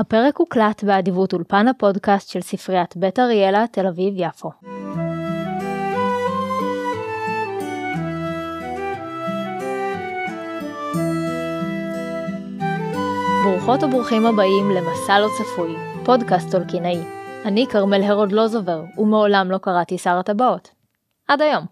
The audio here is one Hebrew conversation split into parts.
הפרק הוקלט באדיבות אולפן הפודקאסט של ספריית בית אריאלה, תל אביב-יפו. ברוכות וברוכים הבאים למסע לא צפוי, פודקאסט טולקינאי. אני כרמל הרוד-לוזובר, ומעולם לא קראתי שר הטבעות. עד היום.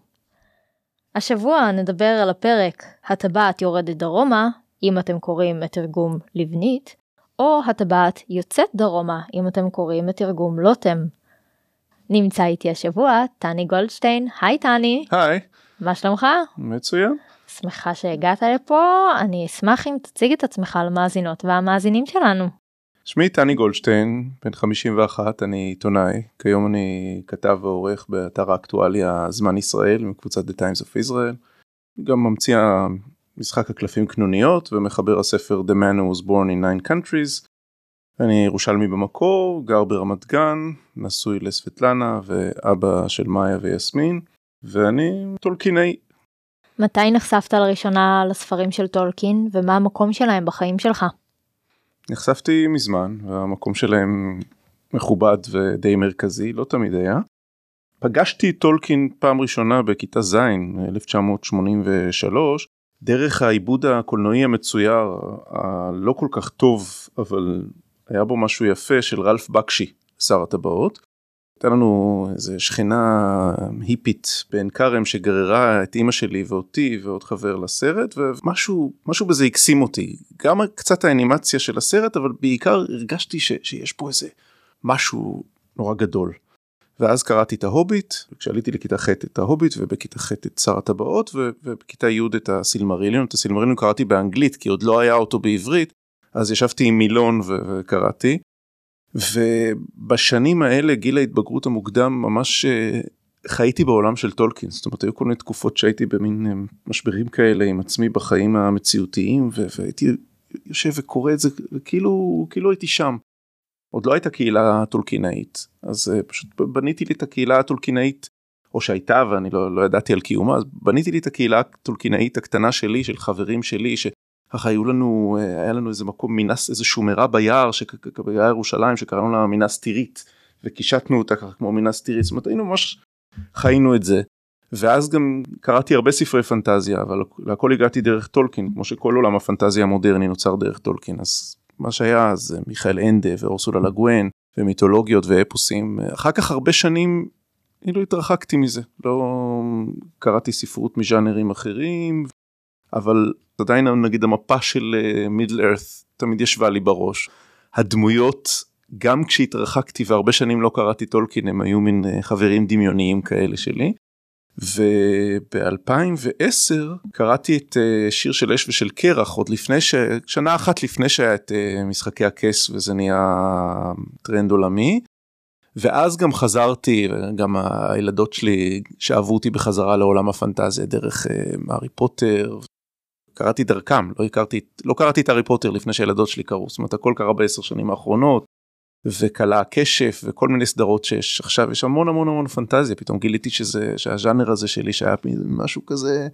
השבוע נדבר על הפרק הטבעת יורדת דרומה, אם אתם קוראים את תרגום לבנית, או הטבעת יוצאת דרומה, אם אתם קוראים את תרגום לוטם. נמצא איתי השבוע טני גולדשטיין, היי טני. היי. מה שלומך? מצוין. שמחה שהגעת לפה, אני אשמח אם תציג את עצמך למאזינות והמאזינים שלנו. שמי טני גולדשטיין, בן 51, אני עיתונאי, כיום אני כתב ועורך באתר האקטואליה זמן ישראל מקבוצת The Times of Israel, גם ממציא משחק הקלפים קנוניות ומחבר הספר The Man Who Was Born in Nine Countries. אני ירושלמי במקור, גר ברמת גן, נשוי לסבטלנה ואבא של מאיה ויסמין, ואני טולקינאי. מתי נחשפת לראשונה לספרים של טולקין ומה המקום שלהם בחיים שלך? נחשפתי מזמן והמקום שלהם מכובד ודי מרכזי, לא תמיד היה. פגשתי טולקין פעם ראשונה בכיתה ז' 1983 דרך העיבוד הקולנועי המצויר הלא כל כך טוב אבל היה בו משהו יפה של רלף בקשי שר הטבעות. הייתה לנו איזה שכנה היפית בעין כרם שגררה את אימא שלי ואותי ועוד חבר לסרט ומשהו משהו בזה הקסים אותי גם קצת האנימציה של הסרט אבל בעיקר הרגשתי ש, שיש פה איזה משהו נורא גדול. ואז קראתי את ההוביט, כשעליתי לכיתה ח' את ההוביט ובכיתה ח' את שר הטבעות ובכיתה י' את הסילמריליון, את הסילמריליון קראתי באנגלית כי עוד לא היה אותו בעברית, אז ישבתי עם מילון וקראתי. ובשנים האלה גיל ההתבגרות המוקדם ממש אה, חייתי בעולם של טולקין, זאת אומרת היו כל מיני תקופות שהייתי במין אה, משברים כאלה עם עצמי בחיים המציאותיים והייתי יושב וקורא את זה וכאילו כאילו הייתי שם. עוד לא הייתה קהילה טולקינאית אז uh, פשוט בניתי לי את הקהילה הטולקינאית או שהייתה ואני לא, לא ידעתי על קיומה אז בניתי לי את הקהילה הטולקינאית הקטנה שלי של חברים שלי שככה היו לנו uh, היה לנו איזה מקום מינס איזה שומרה ביער ביער ירושלים שקראנו לה מינס טירית וקישטנו אותה ככה כמו מינס טירית זאת אומרת היינו ממש חיינו את זה. ואז גם קראתי הרבה ספרי פנטזיה אבל להכל הגעתי דרך טולקין כמו שכל עולם הפנטזיה המודרני נוצר דרך טולקין אז מה שהיה אז מיכאל אנדה ואורסולה לגואן ומיתולוגיות ואפוסים. אחר כך הרבה שנים כאילו התרחקתי מזה. לא קראתי ספרות מז'אנרים אחרים אבל עדיין נגיד המפה של מידל אה, ארת תמיד ישבה לי בראש. הדמויות גם כשהתרחקתי והרבה שנים לא קראתי טולקין הם היו מין אה, חברים דמיוניים כאלה שלי וב-2010 קראתי את uh, שיר של אש ושל קרח עוד לפני ש... שנה אחת לפני שהיה את אה, משחקי הכס וזה נהיה טרנד עולמי. ואז גם חזרתי גם הילדות שלי שאהבו אותי בחזרה לעולם הפנטזיה דרך אה, הארי פוטר. קראתי דרכם לא הכרתי לא קראתי את הארי פוטר לפני שהילדות שלי קראו זאת אומרת הכל קרה בעשר שנים האחרונות וכלאה הקשף וכל מיני סדרות שיש עכשיו יש המון המון המון פנטזיה פתאום גיליתי שזה שהז'אנר הזה שלי שהיה משהו כזה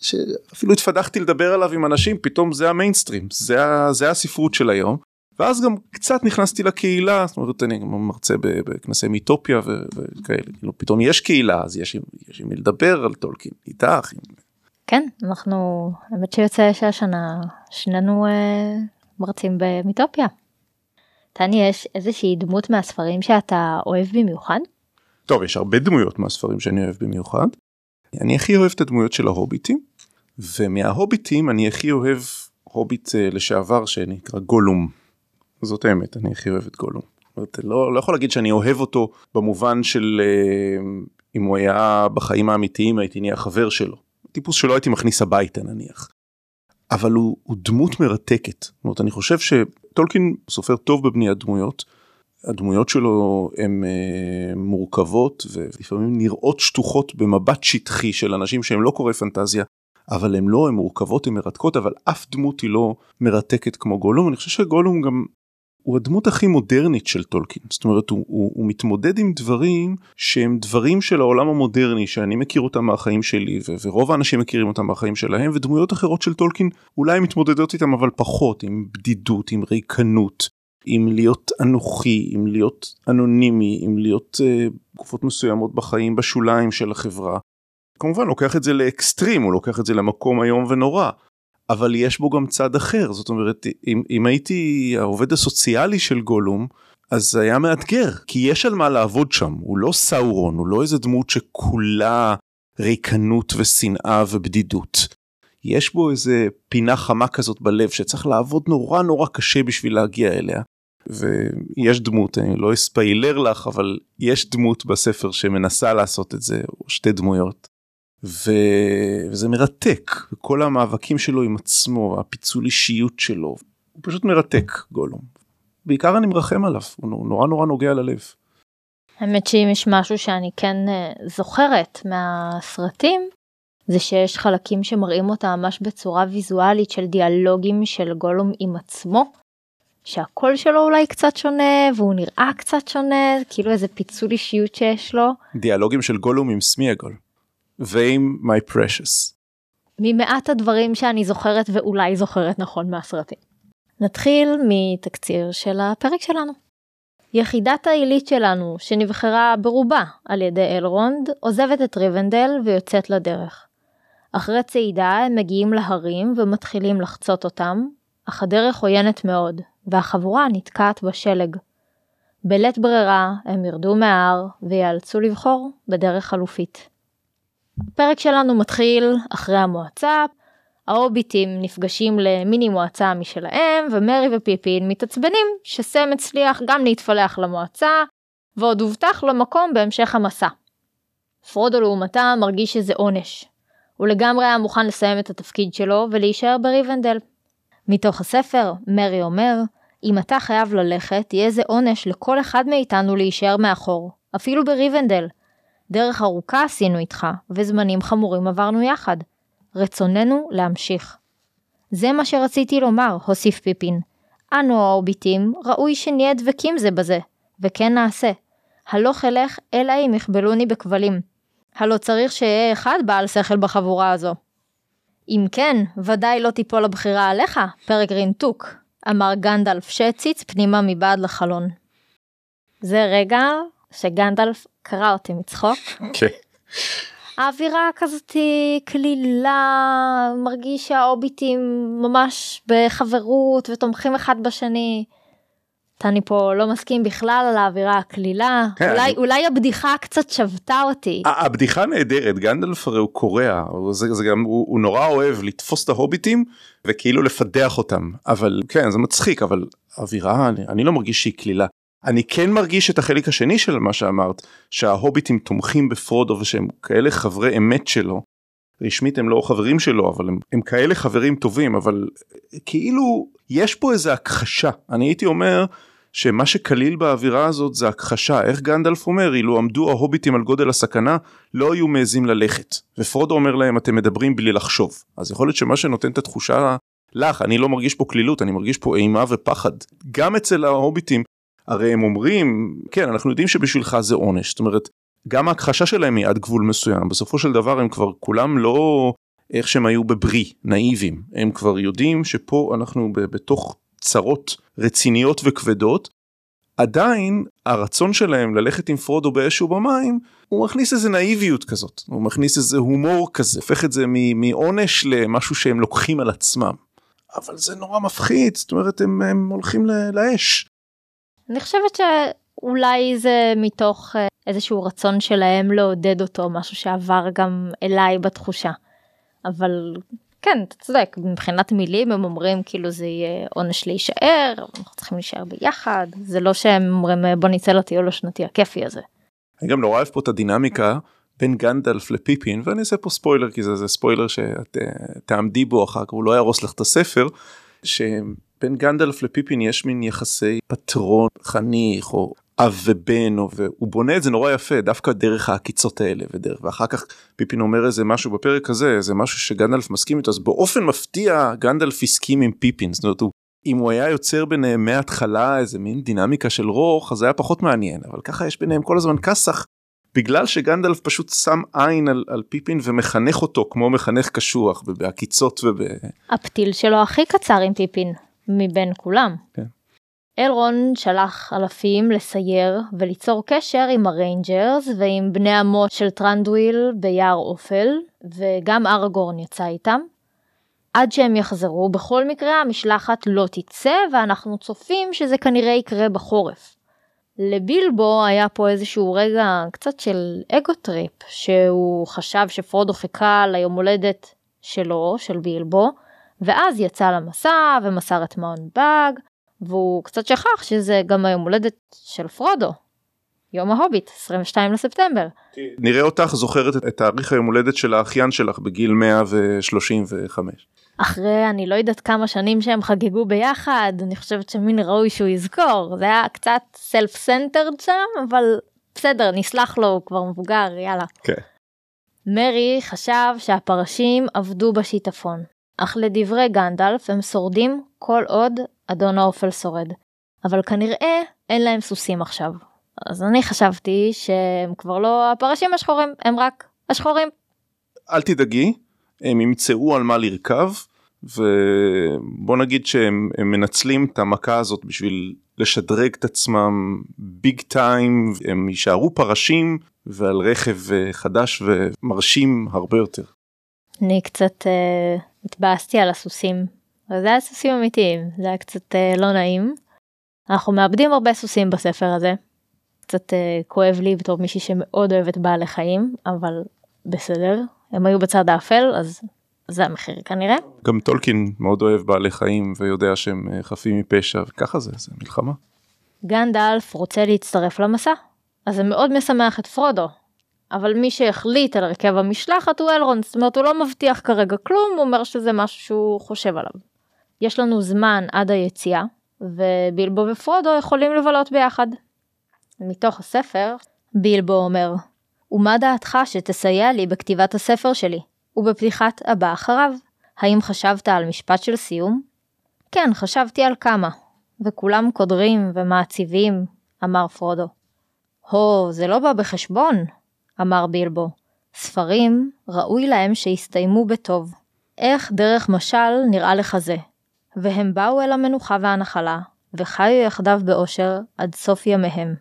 שאפילו התפתחתי לדבר עליו עם אנשים פתאום זה המיינסטרים זה, זה הספרות של היום ואז גם קצת נכנסתי לקהילה זאת אומרת אני מרצה בכנסי מיטופיה וכאלה כאילו פתאום יש קהילה אז יש עם מי לדבר על טולקין איתך. עם... כן אנחנו האמת שיוצא שהשנה שנינו אה, מרצים במיטופיה. טני, יש איזושהי דמות מהספרים שאתה אוהב במיוחד? טוב, יש הרבה דמויות מהספרים שאני אוהב במיוחד. אני הכי אוהב את הדמויות של ההוביטים, ומההוביטים אני הכי אוהב הוביט uh, לשעבר שנקרא גולום. זאת האמת, אני הכי אוהב את גולום. לא, לא יכול להגיד שאני אוהב אותו במובן של uh, אם הוא היה בחיים האמיתיים הייתי נהיה חבר שלו. טיפוס שלא הייתי מכניס הביתה נניח. אבל הוא, הוא דמות מרתקת. זאת אומרת, אני חושב שטולקין סופר טוב בבניית דמויות. הדמויות שלו הן אה, מורכבות ולפעמים נראות שטוחות במבט שטחי של אנשים שהם לא קוראי פנטזיה, אבל הן לא, הן מורכבות, הן מרתקות, אבל אף דמות היא לא מרתקת כמו גולום. אני חושב שגולום גם הוא הדמות הכי מודרנית של טולקין זאת אומרת הוא, הוא, הוא מתמודד עם דברים שהם דברים של העולם המודרני שאני מכיר אותם מהחיים שלי ו- ורוב האנשים מכירים אותם מהחיים שלהם ודמויות אחרות של טולקין אולי מתמודדות איתם אבל פחות עם בדידות עם ריקנות עם להיות אנוכי, עם להיות אנונימי, עם להיות תקופות uh, מסוימות בחיים בשוליים של החברה. כמובן לוקח את זה לאקסטרים, הוא לוקח את זה למקום איום ונורא, אבל יש בו גם צד אחר, זאת אומרת, אם, אם הייתי העובד הסוציאלי של גולום, אז זה היה מאתגר, כי יש על מה לעבוד שם, הוא לא סאורון, הוא לא איזה דמות שכולה ריקנות ושנאה ובדידות. יש בו איזה פינה חמה כזאת בלב שצריך לעבוד נורא נורא קשה בשביל להגיע אליה. ויש דמות, אני לא אספיילר לך, אבל יש דמות בספר שמנסה לעשות את זה, או שתי דמויות. ו... וזה מרתק, כל המאבקים שלו עם עצמו, הפיצול אישיות שלו, הוא פשוט מרתק גולום. בעיקר אני מרחם עליו, הוא נורא נורא נוגע ללב. האמת שאם יש משהו שאני כן אה, זוכרת מהסרטים, זה שיש חלקים שמראים אותה ממש בצורה ויזואלית של דיאלוגים של גולום עם עצמו, שהקול שלו אולי קצת שונה והוא נראה קצת שונה, כאילו איזה פיצול אישיות שיש לו. דיאלוגים של גולום עם סמיאגול. ועם My Precious. ממעט הדברים שאני זוכרת ואולי זוכרת נכון מהסרטים. נתחיל מתקציר של הפרק שלנו. יחידת העילית שלנו, שנבחרה ברובה על ידי אלרונד, עוזבת את ריבנדל ויוצאת לדרך. אחרי צעידה הם מגיעים להרים ומתחילים לחצות אותם, אך הדרך עוינת מאוד, והחבורה נתקעת בשלג. בלית ברירה הם ירדו מההר ויאלצו לבחור בדרך חלופית. הפרק שלנו מתחיל אחרי המועצה, ההוביטים נפגשים למיני מועצה משלהם, ומרי ופיפין מתעצבנים שסם הצליח גם להתפלח למועצה, ועוד הובטח לו מקום בהמשך המסע. פרודו לעומתה מרגיש שזה עונש. הוא לגמרי היה מוכן לסיים את התפקיד שלו ולהישאר בריבנדל. מתוך הספר, מרי אומר, אם אתה חייב ללכת, יהיה זה עונש לכל אחד מאיתנו להישאר מאחור, אפילו בריבנדל, דרך ארוכה עשינו איתך, וזמנים חמורים עברנו יחד. רצוננו להמשיך. זה מה שרציתי לומר, הוסיף פיפין. אנו ההוביטים, ראוי שנהיה דבקים זה בזה, וכן נעשה. הלוך אלך, אלא אם יכבלוני בכבלים. הלא צריך שיהיה אחד בעל שכל בחבורה הזו. אם כן, ודאי לא תיפול הבחירה עליך, פרגרין טוק, אמר גנדלף שהציץ פנימה מבעד לחלון. זה רגע שגנדלף קרע אותי מצחוק. כן. האווירה כזאת כלילה, מרגיש שהאוביטים ממש בחברות ותומכים אחד בשני. טני פה לא מסכים בכלל על האווירה הקלילה, כן, אולי, אני... אולי הבדיחה קצת שבתה אותי. הבדיחה נהדרת, גנדלף הרי הוא קורע, זה, זה גם, הוא, הוא נורא אוהב לתפוס את ההוביטים וכאילו לפדח אותם, אבל כן זה מצחיק, אבל אווירה, אני, אני לא מרגיש שהיא קלילה. אני כן מרגיש את החלק השני של מה שאמרת, שההוביטים תומכים בפרודו ושהם כאלה חברי אמת שלו. רשמית הם לא חברים שלו אבל הם, הם כאלה חברים טובים אבל כאילו יש פה איזה הכחשה. אני הייתי אומר שמה שקליל באווירה הזאת זה הכחשה. איך גנדלף אומר אילו עמדו ההוביטים על גודל הסכנה לא היו מעזים ללכת. ופרודו אומר להם אתם מדברים בלי לחשוב. אז יכול להיות שמה שנותן את התחושה לך אני לא מרגיש פה כלילות אני מרגיש פה אימה ופחד. גם אצל ההוביטים הרי הם אומרים, כן, אנחנו יודעים שבשבילך זה עונש, זאת אומרת, גם ההכחשה שלהם היא עד גבול מסוים, בסופו של דבר הם כבר כולם לא איך שהם היו בבריא, נאיבים, הם כבר יודעים שפה אנחנו בתוך צרות רציניות וכבדות, עדיין הרצון שלהם ללכת עם פרודו באש ובמים, הוא מכניס איזה נאיביות כזאת, הוא מכניס איזה הומור כזה, הופך את זה מעונש למשהו שהם לוקחים על עצמם. אבל זה נורא מפחיד, זאת אומרת הם, הם הולכים לאש. אני חושבת שאולי זה מתוך אה, איזשהו רצון שלהם לעודד אותו, משהו שעבר גם אליי בתחושה. אבל כן, אתה צודק, מבחינת מילים הם אומרים כאילו זה יהיה עונש להישאר, אנחנו צריכים להישאר ביחד, זה לא שהם אומרים בוא נצא לטיול השנתי הכיפי הזה. אני גם נורא אוהב פה את הדינמיקה בין גנדלף לפיפין, ואני אעשה פה ספוילר כי זה, זה ספוילר שאת אה, תעמדי בו אחר כך, הוא לא יהרוס לך את הספר, בין גנדלף לפיפין יש מין יחסי פטרון חניך או אב ובן והוא בונה את זה נורא יפה דווקא דרך העקיצות האלה ודרך ואחר כך פיפין אומר איזה משהו בפרק הזה זה משהו שגנדלף מסכים איתו אז באופן מפתיע גנדלף הסכים עם פיפין זאת אומרת הוא אם הוא היה יוצר ביניהם מההתחלה איזה מין דינמיקה של רוך אז היה פחות מעניין אבל ככה יש ביניהם כל הזמן כסח בגלל שגנדלף פשוט שם עין על, על פיפין ומחנך אותו כמו מחנך קשוח ובעקיצות וב... הפתיל שלו הכי קצר עם פיפין. מבין כולם. כן. אלרון שלח אלפים לסייר וליצור קשר עם ה Rangers ועם בני עמו של תרנדוויל ביער אופל, וגם ארגורן יצא איתם. עד שהם יחזרו, בכל מקרה המשלחת לא תצא ואנחנו צופים שזה כנראה יקרה בחורף. לבילבו היה פה איזשהו רגע קצת של ego trip, שהוא חשב שפרודו חיכה ליום הולדת שלו, של בילבו, ואז יצא למסע ומסר את מעון באג, והוא קצת שכח שזה גם היום הולדת של פרודו. יום ההוביט, 22 לספטמבר. נראה אותך זוכרת את תאריך היום הולדת של האחיין שלך בגיל 135. אחרי אני לא יודעת כמה שנים שהם חגגו ביחד, אני חושבת שמין ראוי שהוא יזכור. זה היה קצת self centered שם, אבל בסדר, נסלח לו, הוא כבר מבוגר, יאללה. כן. מרי חשב שהפרשים עבדו בשיטפון, אך לדברי גנדלף הם שורדים כל עוד אדון האופל שורד. אבל כנראה אין להם סוסים עכשיו. אז אני חשבתי שהם כבר לא הפרשים השחורים, הם רק השחורים. אל תדאגי, הם ימצאו על מה לרכב, ובוא נגיד שהם מנצלים את המכה הזאת בשביל לשדרג את עצמם ביג טיים, הם יישארו פרשים ועל רכב אה, חדש ומרשים הרבה יותר. אני קצת uh, התבאסתי על הסוסים. זה היה סוסים אמיתיים, זה היה קצת uh, לא נעים. אנחנו מאבדים הרבה סוסים בספר הזה. קצת uh, כואב לי בתור מישהי שמאוד אוהבת בעלי חיים, אבל בסדר, הם היו בצד האפל, אז זה המחיר כנראה. גם טולקין מאוד אוהב בעלי חיים ויודע שהם חפים מפשע, וככה זה, זה מלחמה. גנדלף רוצה להצטרף למסע, אז זה מאוד משמח את פרודו, אבל מי שהחליט על הרכב המשלחת הוא אלרון, זאת אומרת הוא לא מבטיח כרגע כלום, הוא אומר שזה משהו שהוא חושב עליו. יש לנו זמן עד היציאה, ובילבו ופרודו יכולים לבלות ביחד. מתוך הספר, בילבו אומר, ומה דעתך שתסייע לי בכתיבת הספר שלי, ובפתיחת הבא אחריו? האם חשבת על משפט של סיום? כן, חשבתי על כמה, וכולם קודרים ומעציבים, אמר פרודו. הו, זה לא בא בחשבון, אמר בילבו. ספרים, ראוי להם שיסתיימו בטוב. איך דרך משל נראה לך זה? והם באו אל המנוחה והנחלה, וחיו יחדיו באושר עד סוף ימיהם.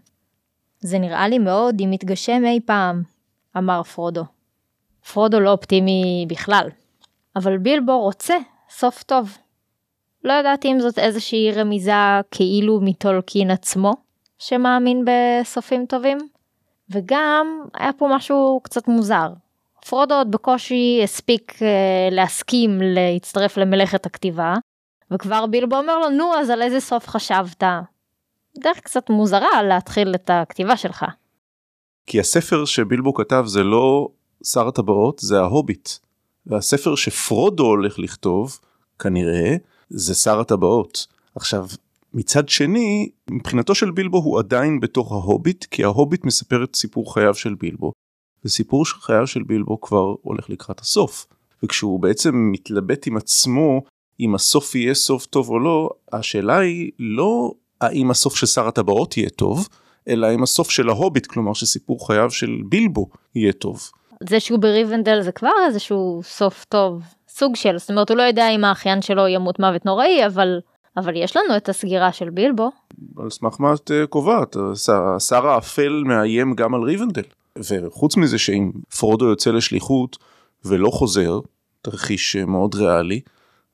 זה נראה לי מאוד אם יתגשם אי פעם, אמר פרודו. פרודו לא אופטימי בכלל, אבל בילבו רוצה סוף טוב. לא ידעתי אם זאת איזושהי רמיזה כאילו מטולקין עצמו, שמאמין בסופים טובים, וגם היה פה משהו קצת מוזר. פרודו עוד בקושי הספיק אה, להסכים להצטרף למלאכת הכתיבה, וכבר בילבו אומר לו, נו, אז על איזה סוף חשבת? דרך קצת מוזרה להתחיל את הכתיבה שלך. כי הספר שבילבו כתב זה לא שר הטבעות, זה ההוביט. והספר שפרודו הולך לכתוב, כנראה, זה שר הטבעות. עכשיו, מצד שני, מבחינתו של בילבו הוא עדיין בתוך ההוביט, כי ההוביט מספר את סיפור חייו של בילבו. וסיפור חייו של בילבו כבר הולך לקראת הסוף. וכשהוא בעצם מתלבט עם עצמו אם הסוף יהיה סוף טוב או לא, השאלה היא לא האם הסוף של שר הטבעות יהיה טוב, אלא האם הסוף של ההוביט, כלומר שסיפור חייו של בילבו יהיה טוב. זה שהוא בריבנדל זה כבר איזשהו סוף טוב, סוג של, זאת אומרת הוא לא יודע אם האחיין שלו ימות מוות נוראי, אבל, אבל יש לנו את הסגירה של בילבו. על סמך מה את אה, קובעת, שר האפל מאיים גם על ריבנדל. וחוץ מזה שאם פרודו יוצא לשליחות ולא חוזר, תרחיש אה, מאוד ריאלי,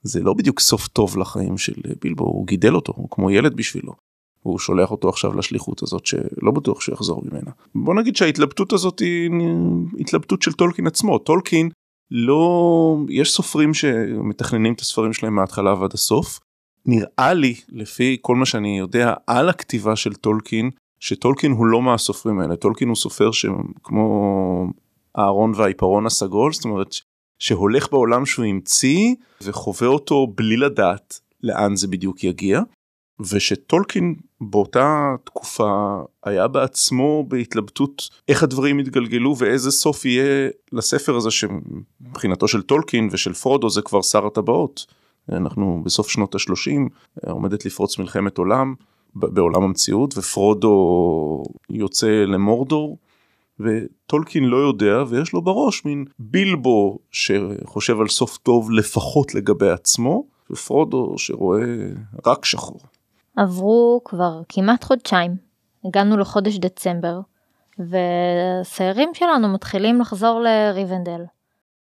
זה לא בדיוק סוף טוב לחיים של בילבו, הוא גידל אותו, הוא כמו ילד בשבילו. והוא שולח אותו עכשיו לשליחות הזאת שלא בטוח שיחזור ממנה. בוא נגיד שההתלבטות הזאת היא התלבטות של טולקין עצמו. טולקין לא, יש סופרים שמתכננים את הספרים שלהם מההתחלה ועד הסוף. נראה לי, לפי כל מה שאני יודע על הכתיבה של טולקין, שטולקין הוא לא מהסופרים האלה. טולקין הוא סופר שכמו הארון והעיפרון הסגול, זאת אומרת שהולך בעולם שהוא המציא וחווה אותו בלי לדעת לאן זה בדיוק יגיע. ושטולקין באותה תקופה היה בעצמו בהתלבטות איך הדברים יתגלגלו ואיזה סוף יהיה לספר הזה שמבחינתו של טולקין ושל פרודו זה כבר שר הטבעות. אנחנו בסוף שנות ה-30 עומדת לפרוץ מלחמת עולם בעולם המציאות ופרודו יוצא למורדור וטולקין לא יודע ויש לו בראש מין בילבו שחושב על סוף טוב לפחות לגבי עצמו ופרודו שרואה רק שחור. עברו כבר כמעט חודשיים, הגענו לחודש דצמבר, והסיירים שלנו מתחילים לחזור לריבנדל.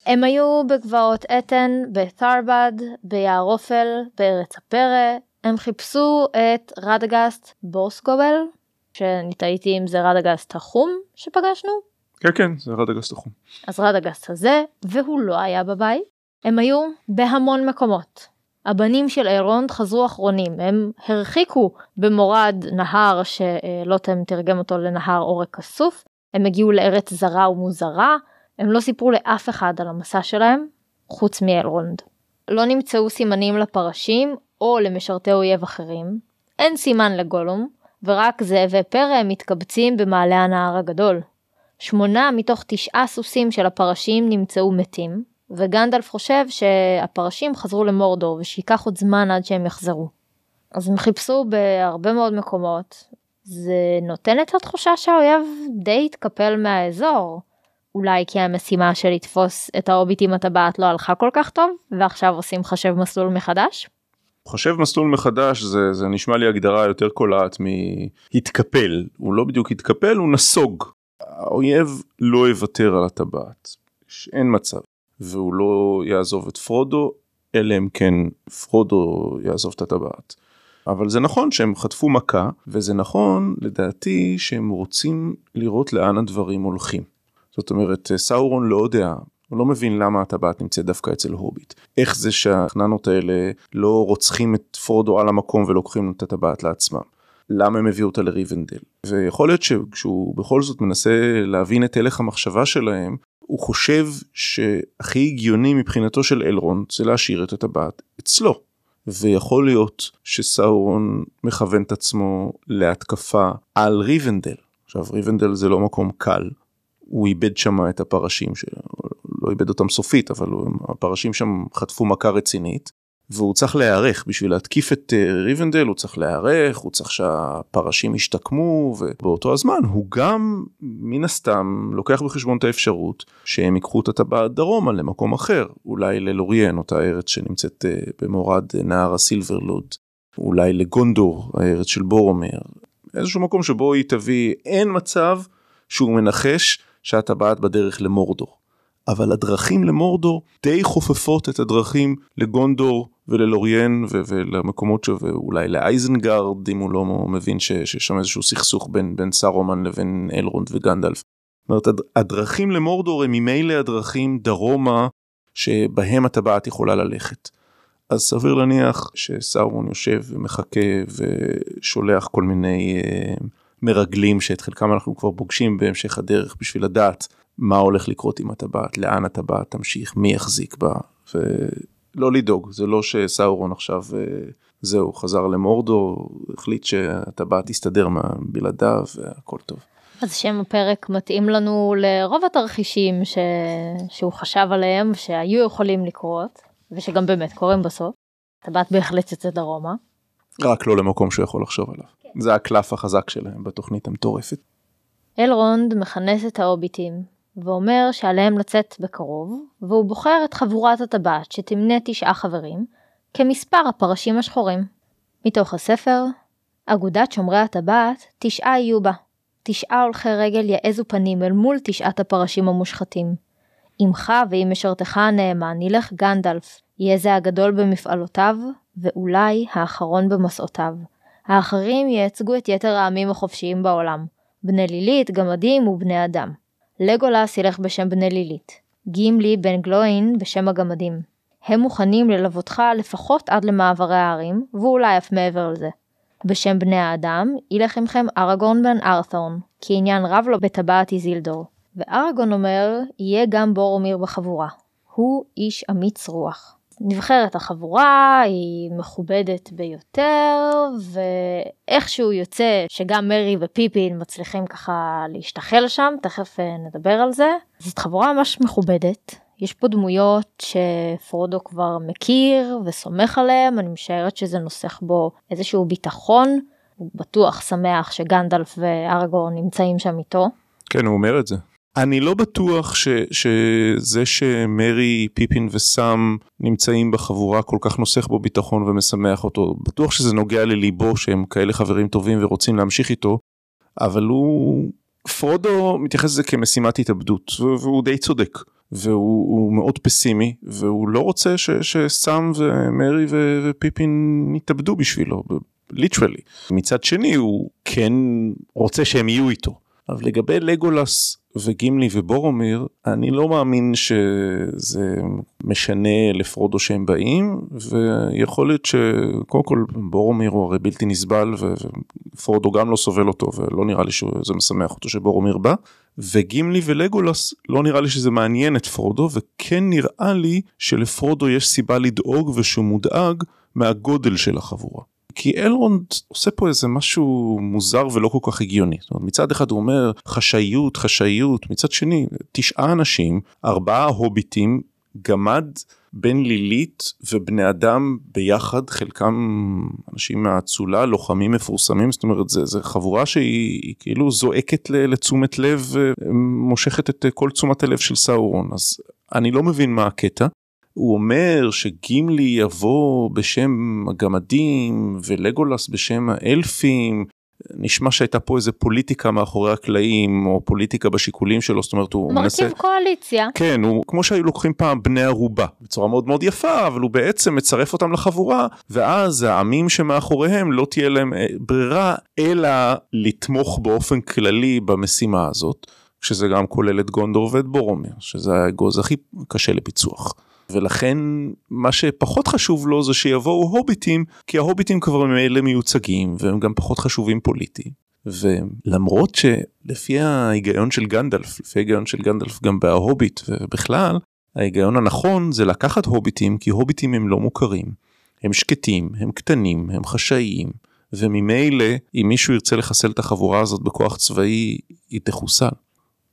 הם היו בגבעות אתן, בת'רבד, ביער אופל, בארץ הפרא, הם חיפשו את רדגסט בורסקובל, שאני טעיתי אם זה רדגסט החום שפגשנו. כן כן זה רדגסט החום. אז רדגסט הזה, והוא לא היה בבית. הם היו בהמון מקומות. הבנים של אירונד חזרו אחרונים, הם הרחיקו במורד נהר שלוטם תרגם אותו לנהר עורק כסוף, הם הגיעו לארץ זרה ומוזרה, הם לא סיפרו לאף אחד על המסע שלהם, חוץ מאלרונד. לא נמצאו סימנים לפרשים או למשרתי אויב אחרים, אין סימן לגולום, ורק זאבי פרא מתקבצים במעלה הנהר הגדול. שמונה מתוך תשעה סוסים של הפרשים נמצאו מתים, וגנדלף חושב שהפרשים חזרו למורדור ושייקח עוד זמן עד שהם יחזרו. אז הם חיפשו בהרבה מאוד מקומות, זה נותן את התחושה שהאויב די התקפל מהאזור. אולי כי המשימה של לתפוס את ההוביט עם הטבעת לא הלכה כל כך טוב, ועכשיו עושים חשב מסלול מחדש? חושב מסלול מחדש זה, זה נשמע לי הגדרה יותר קולעת מהתקפל, הוא לא בדיוק התקפל, הוא נסוג. האויב לא יוותר על הטבעת, אין מצב. והוא לא יעזוב את פרודו, אלא אם כן פרודו יעזוב את הטבעת. אבל זה נכון שהם חטפו מכה, וזה נכון לדעתי שהם רוצים לראות לאן הדברים הולכים. זאת אומרת, סאורון לא יודע, הוא לא מבין למה הטבעת נמצאת דווקא אצל הוביט. איך זה שהחננות האלה לא רוצחים את פרודו על המקום ולוקחים את הטבעת לעצמם. למה הם הביאו אותה לריבנדל. ויכול להיות שכשהוא בכל זאת מנסה להבין את הלך המחשבה שלהם, הוא חושב שהכי הגיוני מבחינתו של אלרונד זה להשאיר את הטבעת אצלו. ויכול להיות שסאורון מכוון את עצמו להתקפה על ריבנדל. עכשיו ריבנדל זה לא מקום קל, הוא איבד שם את הפרשים שלו, לא איבד אותם סופית אבל הפרשים שם חטפו מכה רצינית והוא צריך להיערך בשביל להתקיף את אה, ריבנדל הוא צריך להיערך הוא צריך שהפרשים ישתקמו ובאותו הזמן הוא גם מן הסתם לוקח בחשבון את האפשרות שהם ייקחו את הטבעת דרומה למקום אחר אולי ללוריאן אותה ארץ שנמצאת אה, במורד נהר הסילברלוד אולי לגונדור הארץ של בורומר איזשהו מקום שבו היא תביא אין מצב שהוא מנחש שהטבעת בדרך למורדור. אבל הדרכים למורדור די חופפות את הדרכים לגונדור וללוריאן ולמקומות שאולי לאייזנגרד אם הוא לא מבין שיש שם איזשהו סכסוך בין בין סארומן לבין אלרונד וגנדלף. זאת אומרת הדרכים למורדור הם ממילא הדרכים דרומה שבהם הטבעת יכולה ללכת. אז סביר להניח שסאורון יושב ומחכה ושולח כל מיני uh, מרגלים שאת חלקם אנחנו כבר פוגשים בהמשך הדרך בשביל לדעת מה הולך לקרות עם הטבעת, לאן הטבעת תמשיך, מי יחזיק בה, ולא לדאוג, זה לא שסאורון עכשיו אה, זהו, חזר למורדו, החליט שהטבעת תסתדר בלעדיו והכל טוב. אז שם הפרק מתאים לנו לרוב התרחישים ש... שהוא חשב עליהם שהיו יכולים לקרות ושגם באמת קורים בסוף. טבעת בהחלט יוצאת דרומה. רק לא למקום שהוא יכול לחשוב עליו. זה הקלף החזק שלהם בתוכנית המטורפת. אלרונד מכנס את ההוביטים ואומר שעליהם לצאת בקרוב, והוא בוחר את חבורת הטבעת שתמנה תשעה חברים, כמספר הפרשים השחורים. מתוך הספר, אגודת שומרי הטבעת, תשעה יהיו בה. תשעה הולכי רגל יעזו פנים אל מול תשעת הפרשים המושחתים. עמך ועם משרתך הנאמן ילך גנדלף, יהיה זה הגדול במפעלותיו, ואולי האחרון במסעותיו. האחרים ייצגו את יתר העמים החופשיים בעולם, בני לילית, גמדים ובני אדם. לגולס ילך בשם בני לילית, גימלי בן גלוין בשם הגמדים. הם מוכנים ללוותך לפחות עד למעברי הערים, ואולי אף מעבר לזה. בשם בני האדם, ילך עמכם ארגון בן ארת'ורן, כי עניין רב לו בטבעת איזילדור. וארגון אומר, יהיה גם בורומיר בחבורה. הוא איש אמיץ רוח. נבחרת החבורה, היא מכובדת ביותר, ואיכשהו יוצא שגם מרי ופיפין מצליחים ככה להשתחל שם, תכף אה, נדבר על זה. זאת חבורה ממש מכובדת. יש פה דמויות שפרודו כבר מכיר וסומך עליהם, אני משערת שזה נוסח בו איזשהו ביטחון. הוא בטוח שמח שגנדלף וארגור נמצאים שם איתו. כן, הוא אומר את זה. אני לא בטוח ש, שזה שמרי, פיפין וסאם נמצאים בחבורה כל כך נוסך בו ביטחון ומשמח אותו. בטוח שזה נוגע לליבו שהם כאלה חברים טובים ורוצים להמשיך איתו, אבל הוא... פרודו מתייחס לזה כמשימת התאבדות והוא די צודק. והוא מאוד פסימי והוא לא רוצה ש, שסאם ומרי ו, ופיפין יתאבדו בשבילו literally מצד שני הוא כן רוצה שהם יהיו איתו. אבל לגבי לגולס וגימלי ובורומיר, אני לא מאמין שזה משנה לפרודו שהם באים, ויכול להיות שקודם כל בורומיר הוא הרי בלתי נסבל, ופרודו גם לא סובל אותו, ולא נראה לי שזה משמח אותו שבורומיר בא. וגימלי ולגולס לא נראה לי שזה מעניין את פרודו וכן נראה לי שלפרודו יש סיבה לדאוג ושהוא מודאג מהגודל של החבורה. כי אלרונד עושה פה איזה משהו מוזר ולא כל כך הגיוני. זאת אומרת, מצד אחד הוא אומר חשאיות, חשאיות, מצד שני, תשעה אנשים, ארבעה הוביטים, גמד בין לילית ובני אדם ביחד, חלקם אנשים מהאצולה, לוחמים מפורסמים, זאת אומרת, זה חבורה שהיא כאילו זועקת לתשומת לב, מושכת את כל תשומת הלב של סאורון, אז אני לא מבין מה הקטע. הוא אומר שגימלי יבוא בשם הגמדים ולגולס בשם האלפים. נשמע שהייתה פה איזה פוליטיקה מאחורי הקלעים או פוליטיקה בשיקולים שלו זאת אומרת הוא מרכיב מנסה קואליציה כן הוא כמו שהיו לוקחים פעם בני ערובה בצורה מאוד מאוד יפה אבל הוא בעצם מצרף אותם לחבורה ואז העמים שמאחוריהם לא תהיה להם אה, ברירה אלא לתמוך באופן כללי במשימה הזאת שזה גם כולל את גונדור ואת בורומיר שזה האגוז הכי קשה לפיצוח. ולכן מה שפחות חשוב לו זה שיבואו הוביטים כי ההוביטים כבר ממילא מיוצגים והם גם פחות חשובים פוליטיים. ולמרות שלפי ההיגיון של גנדלף, לפי ההיגיון של גנדלף גם בהוביט ובכלל, ההיגיון הנכון זה לקחת הוביטים כי הוביטים הם לא מוכרים. הם שקטים, הם קטנים, הם חשאיים, וממילא אם מישהו ירצה לחסל את החבורה הזאת בכוח צבאי, היא תחוסל.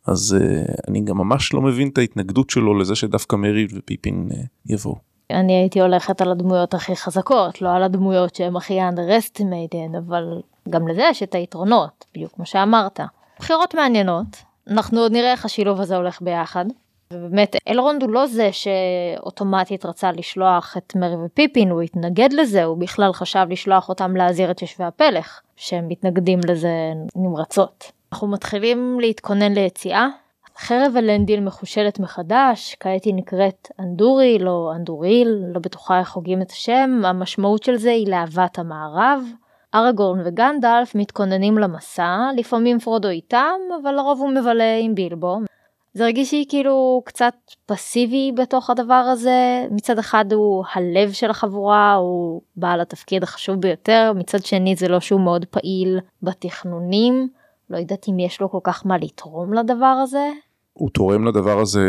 אז uh, אני גם ממש לא מבין את ההתנגדות שלו לזה שדווקא מרי ופיפין uh, יבואו. אני הייתי הולכת על הדמויות הכי חזקות, לא על הדמויות שהן הכי underestimated, אבל גם לזה יש את היתרונות, בדיוק כמו שאמרת. בחירות מעניינות, אנחנו עוד נראה איך השילוב הזה הולך ביחד. ובאמת אלרונד הוא לא זה שאוטומטית רצה לשלוח את מרי ופיפין, הוא התנגד לזה, הוא בכלל חשב לשלוח אותם להזהיר את יושבי הפלך, שהם מתנגדים לזה נמרצות. אנחנו מתחילים להתכונן ליציאה. חרב אלנדיל מחושלת מחדש, כעת היא נקראת אנדוריל או אנדוריל, לא בטוחה איך הוגים את השם, המשמעות של זה היא להבת המערב. ארגורן וגנדלף מתכוננים למסע, לפעמים פרודו איתם, אבל לרוב הוא מבלה עם בילבו. זה הרגיש לי כאילו קצת פסיבי בתוך הדבר הזה, מצד אחד הוא הלב של החבורה, הוא בעל התפקיד החשוב ביותר, מצד שני זה לא שהוא מאוד פעיל בתכנונים. לא יודעת אם יש לו כל כך מה לתרום לדבר הזה. הוא תורם לדבר הזה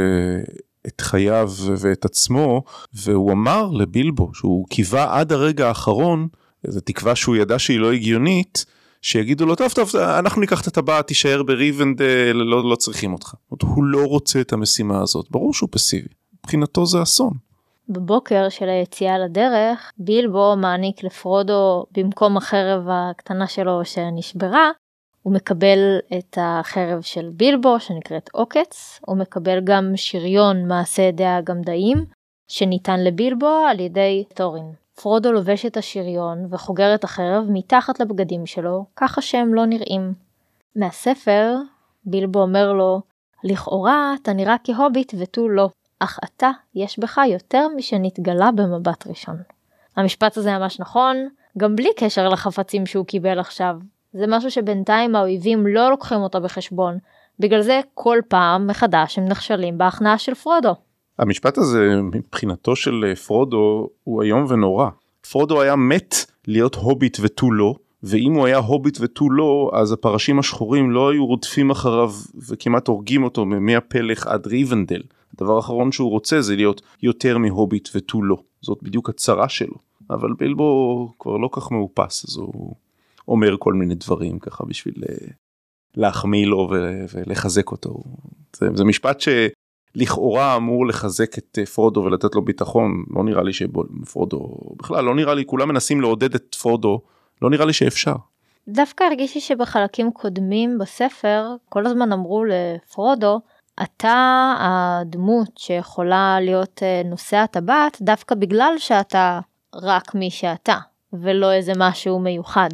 את חייו ואת עצמו, והוא אמר לבילבו שהוא קיווה עד הרגע האחרון, זו תקווה שהוא ידע שהיא לא הגיונית, שיגידו לו טוב טוב אנחנו ניקח את הטבעת תישאר בריבנדל לא, לא צריכים אותך. הוא לא רוצה את המשימה הזאת ברור שהוא פסיבי מבחינתו זה אסון. בבוקר של היציאה לדרך בילבו מעניק לפרודו במקום החרב הקטנה שלו שנשברה הוא מקבל את החרב של בילבו שנקראת עוקץ, הוא מקבל גם שריון מעשה ידי הגמדאים שניתן לבילבו על ידי תורין. פרודו לובש את השריון וחוגר את החרב מתחת לבגדים שלו, ככה שהם לא נראים. מהספר, בילבו אומר לו, לכאורה אתה נראה כהוביט ותו לא, אך אתה יש בך יותר משנתגלה במבט ראשון. המשפט הזה ממש נכון, גם בלי קשר לחפצים שהוא קיבל עכשיו, זה משהו שבינתיים האויבים לא לוקחים אותו בחשבון. בגלל זה כל פעם מחדש הם נכשלים בהכנעה של פרודו. המשפט הזה מבחינתו של אה, פרודו הוא איום ונורא. פרודו היה מת להיות הוביט ותו לא, ואם הוא היה הוביט ותו לא, אז הפרשים השחורים לא היו רודפים אחריו וכמעט הורגים אותו מהפלך עד ריבנדל. הדבר האחרון שהוא רוצה זה להיות יותר מהוביט ותו לא. זאת בדיוק הצרה שלו. אבל בילבו כבר לא כך מאופס, אז הוא אומר כל מיני דברים ככה בשביל אה, להחמיא לו ולחזק אותו. זה, זה משפט שלכאורה אמור לחזק את אה, פרודו ולתת לו ביטחון, לא נראה לי שפרודו, בכלל לא נראה לי, כולם מנסים לעודד את פרודו, לא נראה לי שאפשר. דווקא הרגישי שבחלקים קודמים בספר כל הזמן אמרו לפרודו אתה הדמות שיכולה להיות אה, נושא הטבעת דווקא בגלל שאתה רק מי שאתה, ולא איזה משהו מיוחד.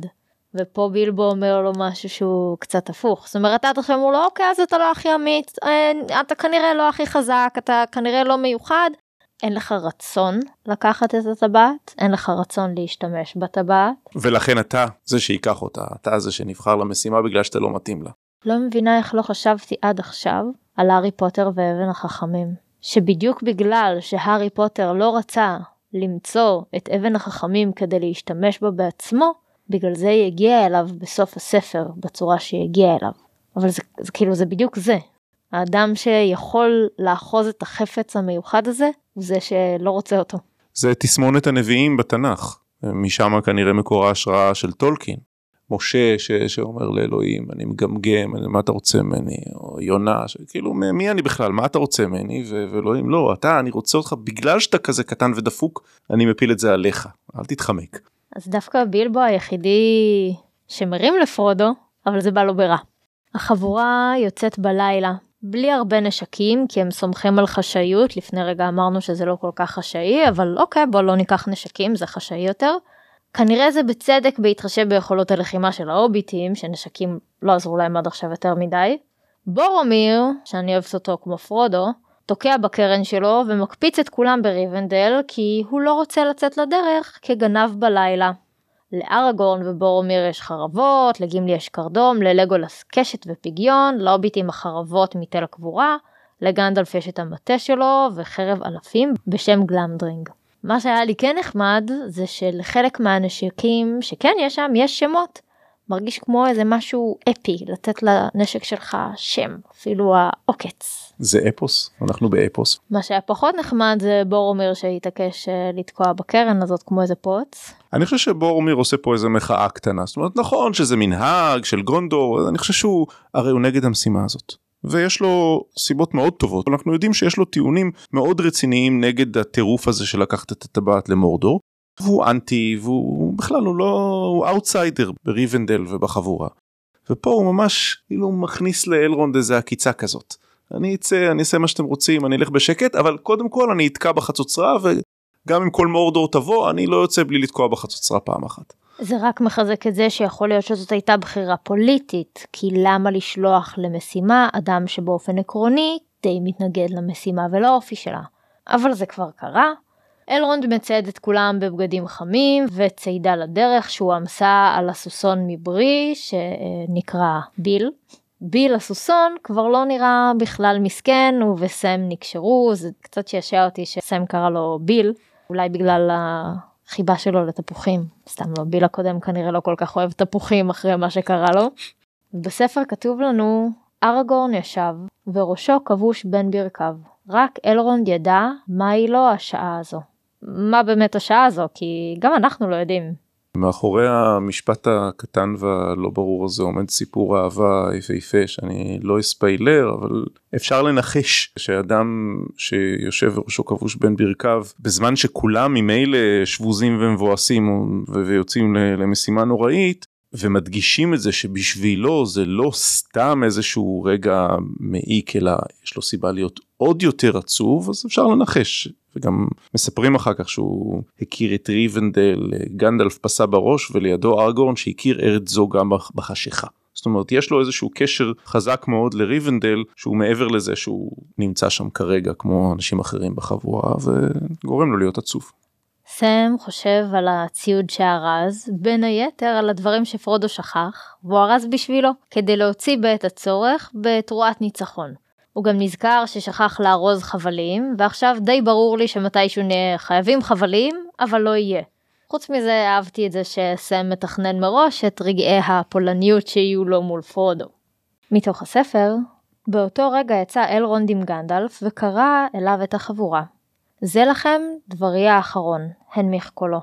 ופה בילבו אומר לו משהו שהוא קצת הפוך. זאת אומרת, עד עכשיו אמרו לו, אוקיי, אז אתה לא הכי אמיץ, אה, אתה כנראה לא הכי חזק, אתה כנראה לא מיוחד. אין לך רצון לקחת את הטבעת, אין לך רצון להשתמש בטבעת. ולכן אתה זה שייקח אותה, אתה זה שנבחר למשימה בגלל שאתה לא מתאים לה. לא מבינה איך לא חשבתי עד עכשיו על הארי פוטר ואבן החכמים. שבדיוק בגלל שהארי פוטר לא רצה למצוא את אבן החכמים כדי להשתמש בה בעצמו, בגלל זה היא הגיעה אליו בסוף הספר בצורה שהיא הגיעה אליו. אבל זה, זה כאילו זה בדיוק זה. האדם שיכול לאחוז את החפץ המיוחד הזה הוא זה שלא רוצה אותו. זה תסמונת הנביאים בתנ"ך. משם כנראה מקור ההשראה של טולקין. משה ש, שאומר לאלוהים אני מגמגם מה אתה רוצה ממני או יונה כאילו מי אני בכלל מה אתה רוצה ממני ו- ואלוהים לא אתה אני רוצה אותך בגלל שאתה כזה קטן ודפוק אני מפיל את זה עליך אל תתחמק. אז דווקא בילבו היחידי שמרים לפרודו אבל זה בא לו ברע. החבורה יוצאת בלילה בלי הרבה נשקים כי הם סומכים על חשאיות לפני רגע אמרנו שזה לא כל כך חשאי אבל אוקיי בוא לא ניקח נשקים זה חשאי יותר. כנראה זה בצדק בהתחשב ביכולות הלחימה של ההוביטים, שנשקים לא עזרו להם עד עכשיו יותר מדי. בורומיר, שאני אוהבת אותו כמו פרודו, תוקע בקרן שלו ומקפיץ את כולם בריבנדל כי הוא לא רוצה לצאת לדרך כגנב בלילה. לארגורן ובורומיר יש חרבות, לגימלי יש קרדום, ללגולס קשת ופיגיון, להוביטים החרבות מתל הקבורה, לגנדלף יש את המטה שלו וחרב אלפים בשם גלמדרינג. מה שהיה לי כן נחמד זה שלחלק מהנשקים שכן יש שם יש שמות. מרגיש כמו איזה משהו אפי לתת לנשק שלך שם אפילו העוקץ. זה אפוס אנחנו באפוס. מה שהיה פחות נחמד זה בורומיר שהתעקש אה, לתקוע בקרן הזאת כמו איזה פוץ. אני חושב שבורומיר עושה פה איזה מחאה קטנה זאת אומרת נכון שזה מנהג של גונדור אני חושב שהוא הרי הוא נגד המשימה הזאת. ויש לו סיבות מאוד טובות אנחנו יודעים שיש לו טיעונים מאוד רציניים נגד הטירוף הזה של לקחת את הטבעת למורדור. והוא אנטי והוא בכלל הוא לא הוא אאוטסיידר בריבנדל ובחבורה. ופה הוא ממש כאילו מכניס לאלרונד איזה עקיצה כזאת. אני אצא אני אעשה מה שאתם רוצים אני אלך בשקט אבל קודם כל אני אתקע בחצוצרה וגם אם כל מורדור תבוא אני לא יוצא בלי לתקוע בחצוצרה פעם אחת. זה רק מחזק את זה שיכול להיות שזאת הייתה בחירה פוליטית, כי למה לשלוח למשימה אדם שבאופן עקרוני די מתנגד למשימה ולאופי שלה. אבל זה כבר קרה. אלרונד מצייד את כולם בבגדים חמים וציידה לדרך שהוא עמסה על הסוסון מברי שנקרא ביל. ביל הסוסון כבר לא נראה בכלל מסכן, הוא וסם נקשרו, זה קצת שעשע אותי שסם קרא לו ביל, אולי בגלל החיבה שלו לתפוחים. סתם לא, ביל הקודם כנראה לא כל כך אוהב תפוחים אחרי מה שקרה לו. בספר כתוב לנו, ארגורן ישב, וראשו כבוש בין ברכיו. רק אלרונד ידע מהי לו השעה הזו. מה באמת השעה הזו, כי גם אנחנו לא יודעים. מאחורי המשפט הקטן והלא ברור הזה עומד סיפור אהבה יפהפה שאני לא אספיילר אבל אפשר לנחש שאדם שיושב וראשו כבוש בין ברכיו בזמן שכולם ממילא שבוזים ומבואסים ויוצאים למשימה נוראית ומדגישים את זה שבשבילו זה לא סתם איזשהו רגע מעיק אלא יש לו סיבה להיות עוד יותר עצוב אז אפשר לנחש וגם מספרים אחר כך שהוא הכיר את ריבנדל גנדלף פסע בראש ולידו ארגורן שהכיר ארץ זו גם בחשיכה. זאת אומרת יש לו איזשהו קשר חזק מאוד לריבנדל שהוא מעבר לזה שהוא נמצא שם כרגע כמו אנשים אחרים בחבורה וגורם לו להיות עצוב. סם חושב על הציוד שארז, בין היתר על הדברים שפרודו שכח, והוא ארז בשבילו, כדי להוציא בעת הצורך בתרועת ניצחון. הוא גם נזכר ששכח לארוז חבלים, ועכשיו די ברור לי שמתישהו נהיה חייבים חבלים, אבל לא יהיה. חוץ מזה אהבתי את זה שסם מתכנן מראש את רגעי הפולניות שיהיו לו מול פרודו. מתוך הספר, באותו רגע יצא אלרונד עם גנדלף וקרא אליו את החבורה. זה לכם דברי האחרון, הנמיך קולו.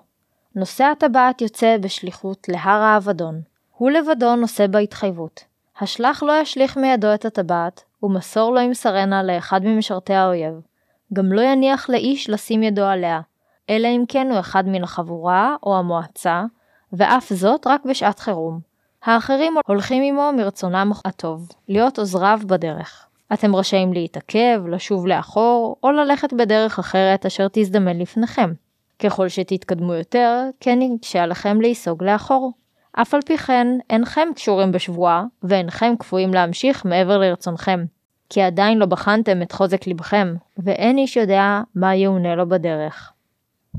נושא הטבעת יוצא בשליחות להר האבדון. הוא לבדו נושא בהתחייבות. השלח לא ישליך מידו את הטבעת, ומסור לו עם סרנה לאחד ממשרתי האויב. גם לא יניח לאיש לשים ידו עליה, אלא אם כן הוא אחד מן החבורה או המועצה, ואף זאת רק בשעת חירום. האחרים הולכים עמו מרצונם הטוב, להיות עוזריו בדרך. אתם רשאים להתעכב, לשוב לאחור, או ללכת בדרך אחרת אשר תזדמן לפניכם. ככל שתתקדמו יותר, כן יקשה עליכם להיסוג לאחור. אף על פי כן, אינכם קשורים בשבועה, ואינכם קפואים להמשיך מעבר לרצונכם. כי עדיין לא בחנתם את חוזק לבכם, ואין איש יודע מה יאונה לו בדרך.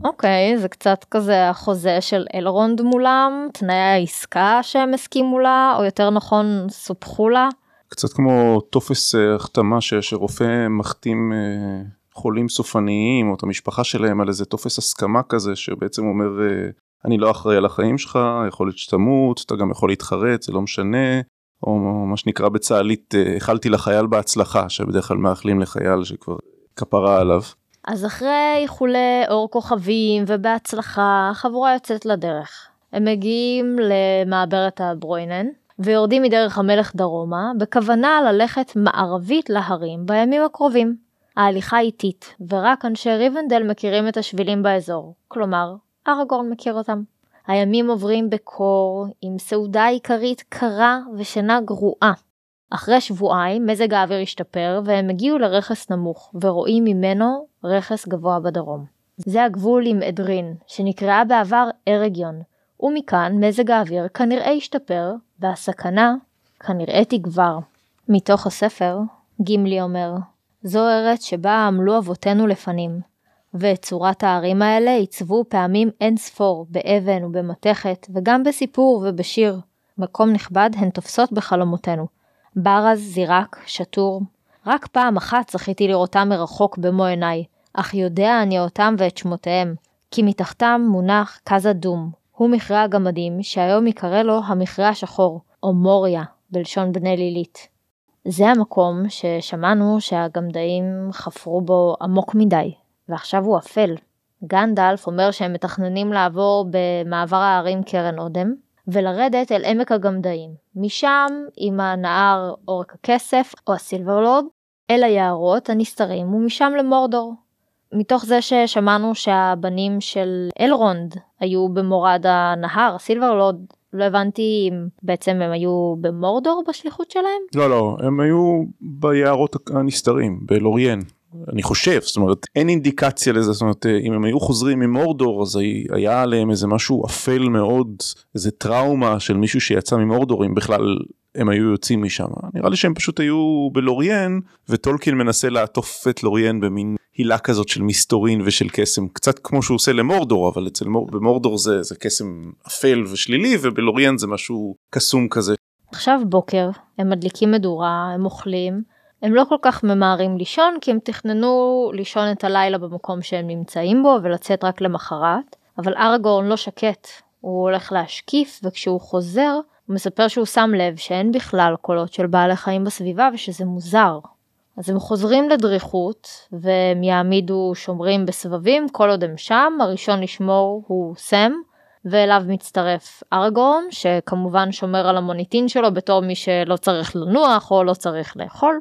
אוקיי, זה קצת כזה החוזה של אלרונד מולם, תנאי העסקה שהם הסכימו לה, או יותר נכון, סופחו לה. קצת כמו טופס אה, החתמה שרופא מחתים אה, חולים סופניים או את המשפחה שלהם על איזה טופס הסכמה כזה שבעצם אומר אה, אני לא אחראי על החיים שלך, יכול להיות שתמות, אתה גם יכול להתחרט, זה לא משנה, או מה שנקרא בצה"לית, איחלתי לחייל בהצלחה, שבדרך כלל מאחלים לחייל שכבר כפרה עליו. אז אחרי איחולי אור כוכבים ובהצלחה, החבורה יוצאת לדרך. הם מגיעים למעברת הברוינן, ויורדים מדרך המלך דרומה, בכוונה ללכת מערבית להרים בימים הקרובים. ההליכה איטית, ורק אנשי ריבנדל מכירים את השבילים באזור, כלומר, ארגורן מכיר אותם. הימים עוברים בקור, עם סעודה עיקרית קרה ושינה גרועה. אחרי שבועיים מזג האוויר השתפר והם הגיעו לרכס נמוך ורואים ממנו רכס גבוה בדרום. זה הגבול עם אדרין, שנקראה בעבר ארגיון, ומכאן מזג האוויר כנראה השתפר והסכנה כנראה תגבר. מתוך הספר, גימלי אומר, זו ארץ שבה עמלו אבותינו לפנים, ואת צורת הערים האלה עיצבו פעמים אין ספור באבן ובמתכת, וגם בסיפור ובשיר. מקום נכבד הן תופסות בחלומותינו. ברז, זירק, שטור. רק פעם אחת זכיתי לראותם מרחוק במו עיניי, אך יודע אני אותם ואת שמותיהם, כי מתחתם מונח קז אדום, הוא מכרה הגמדים שהיום יקרא לו המכרה השחור, או מוריה, בלשון בני לילית. זה המקום ששמענו שהגמדאים חפרו בו עמוק מדי, ועכשיו הוא אפל. גנדלף אומר שהם מתכננים לעבור במעבר ההרים קרן אודם, ולרדת אל עמק הגמדאים. משם, עם הנהר עורק הכסף, או הסילברלורד, אל היערות הנסתרים, ומשם למורדור. מתוך זה ששמענו שהבנים של אלרונד היו במורד הנהר, הסילברלורד, לא הבנתי אם בעצם הם היו במורדור בשליחות שלהם? לא, לא, הם היו ביערות הנסתרים, בלוריאן. אני חושב, זאת אומרת, אין אינדיקציה לזה, זאת אומרת, אם הם היו חוזרים ממורדור, אז היה עליהם איזה משהו אפל מאוד, איזה טראומה של מישהו שיצא ממורדור, אם בכלל הם היו יוצאים משם. נראה לי שהם פשוט היו בלוריאן, וטולקין מנסה לעטוף את לוריאן במין הילה כזאת של מסתורין ושל קסם, קצת כמו שהוא עושה למורדור, אבל אצל מור, במורדור זה, זה קסם אפל ושלילי, ובלוריאן זה משהו קסום כזה. עכשיו בוקר, הם מדליקים מדורה, הם אוכלים. הם לא כל כך ממהרים לישון כי הם תכננו לישון את הלילה במקום שהם נמצאים בו ולצאת רק למחרת, אבל ארגורן לא שקט, הוא הולך להשקיף וכשהוא חוזר הוא מספר שהוא שם לב שאין בכלל קולות של בעלי חיים בסביבה ושזה מוזר. אז הם חוזרים לדריכות והם יעמידו שומרים בסבבים כל עוד הם שם, הראשון לשמור הוא סם ואליו מצטרף ארגורן שכמובן שומר על המוניטין שלו בתור מי שלא צריך לנוח או לא צריך לאכול.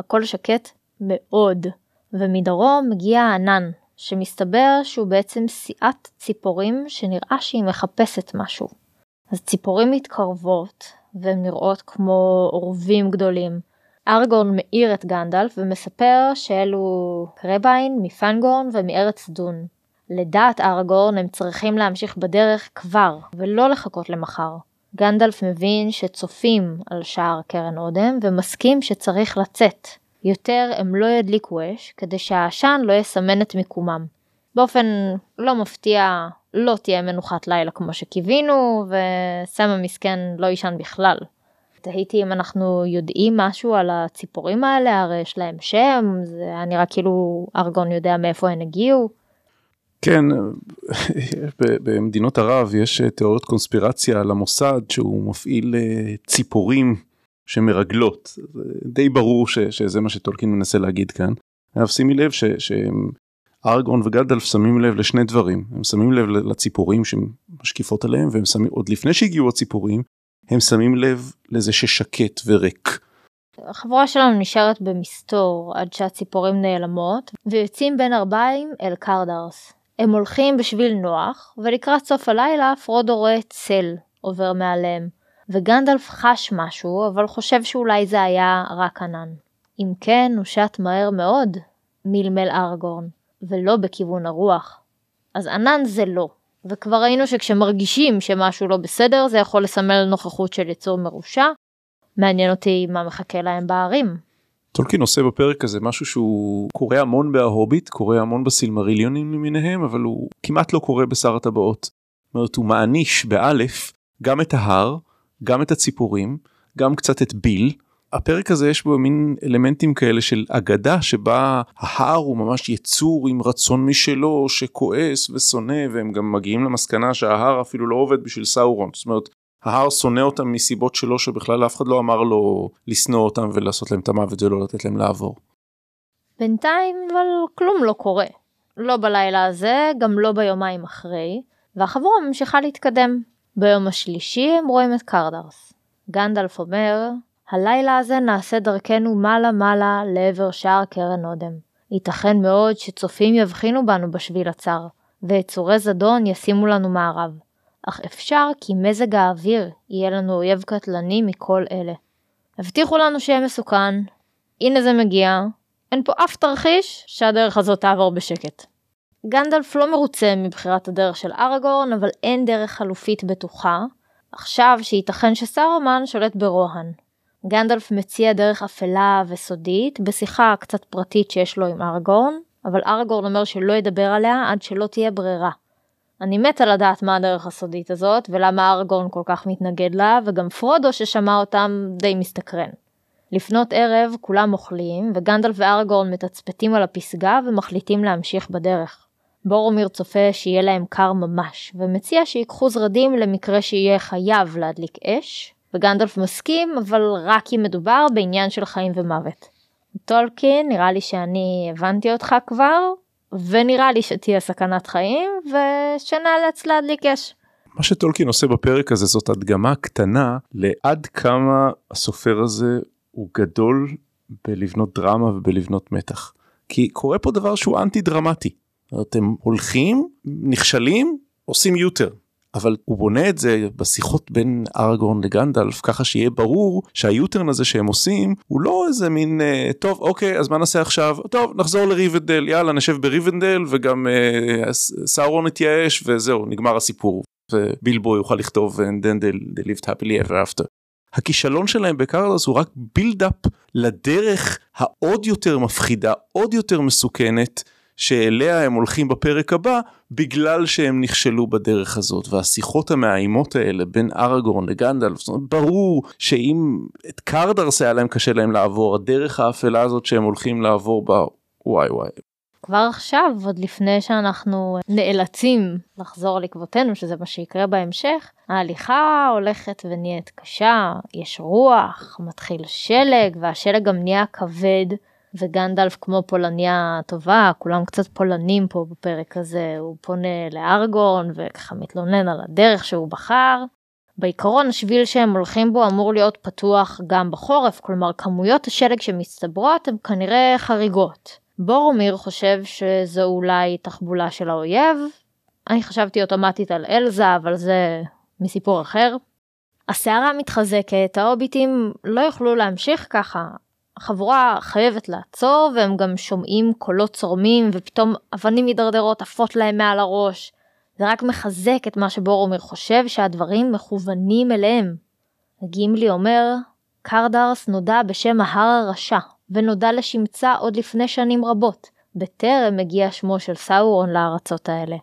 הכל שקט מאוד, ומדרום מגיע הענן, שמסתבר שהוא בעצם סיעת ציפורים שנראה שהיא מחפשת משהו. אז ציפורים מתקרבות, והן נראות כמו עורבים גדולים. ארגון מאיר את גנדלף ומספר שאלו קרביין מפנגורן ומארץ דון. לדעת ארגורן הם צריכים להמשיך בדרך כבר, ולא לחכות למחר. גנדלף מבין שצופים על שער קרן אודם ומסכים שצריך לצאת. יותר הם לא ידליקו אש כדי שהעשן לא יסמן את מיקומם. באופן לא מפתיע לא תהיה מנוחת לילה כמו שקיווינו וסם המסכן לא יישן בכלל. תהיתי אם אנחנו יודעים משהו על הציפורים האלה, הרי יש להם שם, זה היה נראה כאילו ארגון יודע מאיפה הן הגיעו. כן, במדינות ערב יש אה, תיאוריות קונספירציה על המוסד שהוא מפעיל אה, ציפורים שמרגלות. די ברור ש, שזה מה שטולקין מנסה להגיד כאן. אבל שימי לב שארגון וגדלף שמים לב לשני דברים. הם שמים לב לציפורים שמשקיפות עליהם והם שמים, עוד לפני שהגיעו הציפורים, הם שמים לב לזה ששקט וריק. החבורה שלנו נשארת במסתור עד שהציפורים נעלמות ויוצאים בין ארבעים אל קרדרס. הם הולכים בשביל נוח, ולקראת סוף הלילה פרודו רואה צל עובר מעליהם, וגנדלף חש משהו, אבל חושב שאולי זה היה רק ענן. אם כן, הוא שט מהר מאוד, מלמל ארגורן, ולא בכיוון הרוח. אז ענן זה לא, וכבר ראינו שכשמרגישים שמשהו לא בסדר, זה יכול לסמל נוכחות של יצור מרושע. מעניין אותי מה מחכה להם בערים. טולקין עושה בפרק הזה משהו שהוא קורה המון בההוביט, קורה המון בסילמריליונים למיניהם, אבל הוא כמעט לא קורה בשר הטבעות. זאת אומרת, הוא מעניש באלף גם את ההר, גם את הציפורים, גם קצת את ביל. הפרק הזה יש בו מין אלמנטים כאלה של אגדה שבה ההר הוא ממש יצור עם רצון משלו שכועס ושונא והם גם מגיעים למסקנה שההר אפילו לא עובד בשביל סאורון. זאת אומרת ההר שונא אותם מסיבות שלו שבכלל אף אחד לא אמר לו לשנוא אותם ולעשות להם את המוות ולא לתת להם לעבור. בינתיים אבל כלום לא קורה. לא בלילה הזה, גם לא ביומיים אחרי, והחבורה ממשיכה להתקדם. ביום השלישי הם רואים את קרדרס. גנדלף אומר, הלילה הזה נעשה דרכנו מעלה-מעלה לעבר שער קרן אודם. ייתכן מאוד שצופים יבחינו בנו בשביל הצר, ויצורי זדון ישימו לנו מערב. אך אפשר כי מזג האוויר יהיה לנו אויב קטלני מכל אלה. הבטיחו לנו שיהיה מסוכן, הנה זה מגיע, אין פה אף תרחיש שהדרך הזאת תעבור בשקט. גנדלף לא מרוצה מבחירת הדרך של ארגורן, אבל אין דרך חלופית בטוחה, עכשיו שייתכן שסארומן שולט ברוהן. גנדלף מציע דרך אפלה וסודית בשיחה קצת פרטית שיש לו עם ארגורן, אבל ארגורן אומר שלא ידבר עליה עד שלא תהיה ברירה. אני מתה לדעת מה הדרך הסודית הזאת, ולמה ארגורן כל כך מתנגד לה, וגם פרודו ששמע אותם די מסתקרן. לפנות ערב כולם אוכלים, וגנדלף וארגורן מתצפתים על הפסגה ומחליטים להמשיך בדרך. בורומיר צופה שיהיה להם קר ממש, ומציע שיקחו זרדים למקרה שיהיה חייב להדליק אש, וגנדלף מסכים, אבל רק אם מדובר בעניין של חיים ומוות. טולקין, נראה לי שאני הבנתי אותך כבר, ונראה לי שתהיה סכנת חיים, ושנאלץ להדליק אש. מה שטולקין עושה בפרק הזה זאת הדגמה קטנה לעד כמה הסופר הזה הוא גדול בלבנות דרמה ובלבנות מתח. כי קורה פה דבר שהוא אנטי דרמטי. אתם הולכים, נכשלים, עושים יותר. אבל הוא בונה את זה בשיחות בין ארגורן לגנדלף ככה שיהיה ברור שה U-turn הזה שהם עושים הוא לא איזה מין אה, טוב אוקיי אז מה נעשה עכשיו טוב נחזור לריבנדל יאללה נשב בריבנדל וגם אה, סאורון יתייאש וזהו נגמר הסיפור ובילבו יוכל לכתוב and then they lived happily ever after. הכישלון שלהם בקרדוס הוא רק בילדאפ לדרך העוד יותר מפחידה עוד יותר מסוכנת שאליה הם הולכים בפרק הבא בגלל שהם נכשלו בדרך הזאת והשיחות המאיימות האלה בין ארגורן לגנדלף זאת אומרת, ברור שאם את קרדרס היה להם קשה להם לעבור הדרך האפלה הזאת שהם הולכים לעבור בה וואי וואי. כבר עכשיו עוד לפני שאנחנו נאלצים לחזור לעקבותינו שזה מה שיקרה בהמשך ההליכה הולכת ונהיית קשה יש רוח מתחיל שלג והשלג גם נהיה כבד. וגנדלף כמו פולניה טובה, כולם קצת פולנים פה בפרק הזה, הוא פונה לארגון וככה מתלונן על הדרך שהוא בחר. בעיקרון השביל שהם הולכים בו אמור להיות פתוח גם בחורף, כלומר כמויות השלג שמצטברות הן כנראה חריגות. בורומיר חושב שזו אולי תחבולה של האויב, אני חשבתי אוטומטית על אלזה, אבל זה מסיפור אחר. הסערה מתחזקת, ההוביטים לא יוכלו להמשיך ככה, החבורה חייבת לעצור והם גם שומעים קולות צורמים ופתאום אבנים מידרדרות עפות להם מעל הראש. זה רק מחזק את מה שבורומיר חושב שהדברים מכוונים אליהם. גימלי אומר, קרדרס נודע בשם ההר הרשע, ונודע לשמצה עוד לפני שנים רבות, בטרם הגיע שמו של סאורון לארצות האלה.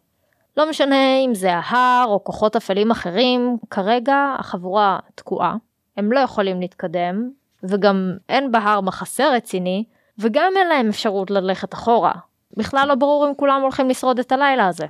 לא משנה אם זה ההר או כוחות אפלים אחרים, כרגע החבורה תקועה, הם לא יכולים להתקדם, וגם אין בהר מחסה רציני, וגם אין להם אפשרות ללכת אחורה. בכלל לא ברור אם כולם הולכים לשרוד את הלילה הזה.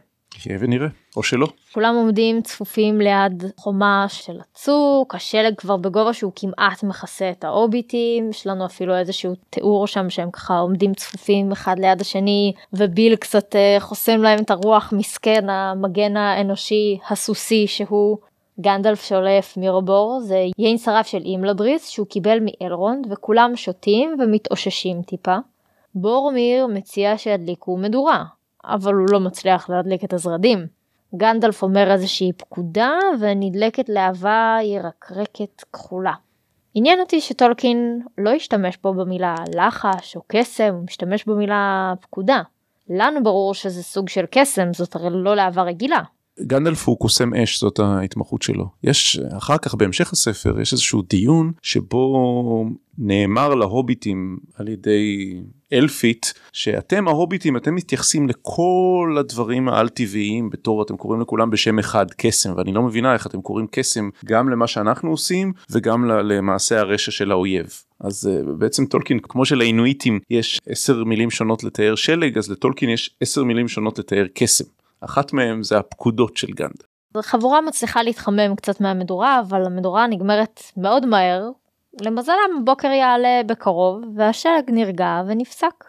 יהיה ונראה, או שלא. כולם עומדים צפופים ליד חומה של הצוק, השלג כבר בגובה שהוא כמעט מכסה את האוביטים, יש לנו אפילו איזשהו תיאור שם שהם ככה עומדים צפופים אחד ליד השני, וביל קצת uh, חוסם להם את הרוח מסכן המגן האנושי הסוסי שהוא גנדלף שולף מרבור זה יין שרף של אימלדריס שהוא קיבל מאלרונד וכולם שותים ומתאוששים טיפה. בורמיר מציע שידליקו מדורה, אבל הוא לא מצליח להדליק את הזרדים. גנדלף אומר איזושהי פקודה ונדלקת להבה ירקרקת כחולה. עניין אותי שטולקין לא השתמש פה במילה לחש או קסם, הוא משתמש במילה פקודה. לנו ברור שזה סוג של קסם, זאת הרי לא להבה רגילה. גנדלף הוא קוסם אש זאת ההתמחות שלו יש אחר כך בהמשך הספר יש איזשהו דיון שבו נאמר להוביטים על ידי אלפית שאתם ההוביטים אתם מתייחסים לכל הדברים העל טבעיים בתור אתם קוראים לכולם בשם אחד קסם ואני לא מבינה איך אתם קוראים קסם גם למה שאנחנו עושים וגם למעשה הרשע של האויב. אז uh, בעצם טולקין כמו שלאינואיטים יש עשר מילים שונות לתאר שלג אז לטולקין יש עשר מילים שונות לתאר קסם. אחת מהם זה הפקודות של גנד. חבורה מצליחה להתחמם קצת מהמדורה אבל המדורה נגמרת מאוד מהר. למזלם בוקר יעלה בקרוב והשלג נרגע ונפסק.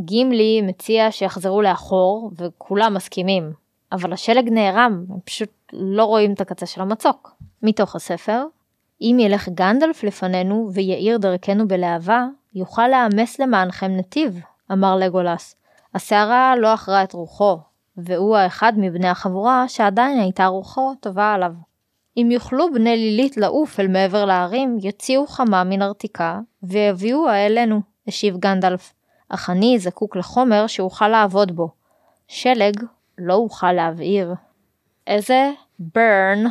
גימלי מציע שיחזרו לאחור וכולם מסכימים אבל השלג נערם הם פשוט לא רואים את הקצה של המצוק. מתוך הספר אם ילך גנדלף לפנינו ויאיר דרכנו בלהבה יוכל לאמס למענכם נתיב אמר לגולס. הסערה לא אחרה את רוחו והוא האחד מבני החבורה שעדיין הייתה רוחו טובה עליו. אם יוכלו בני לילית לעוף אל מעבר להרים, יוציאו חמה מנרתיקה, ויביאוה אלינו, השיב גנדלף. אך אני זקוק לחומר שאוכל לעבוד בו. שלג לא אוכל להבעיר. איזה burn,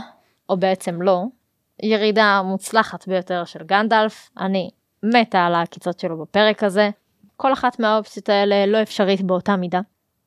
או בעצם לא, ירידה מוצלחת ביותר של גנדלף, אני מתה על העקיצות שלו בפרק הזה. כל אחת מהאופציות האלה לא אפשרית באותה מידה.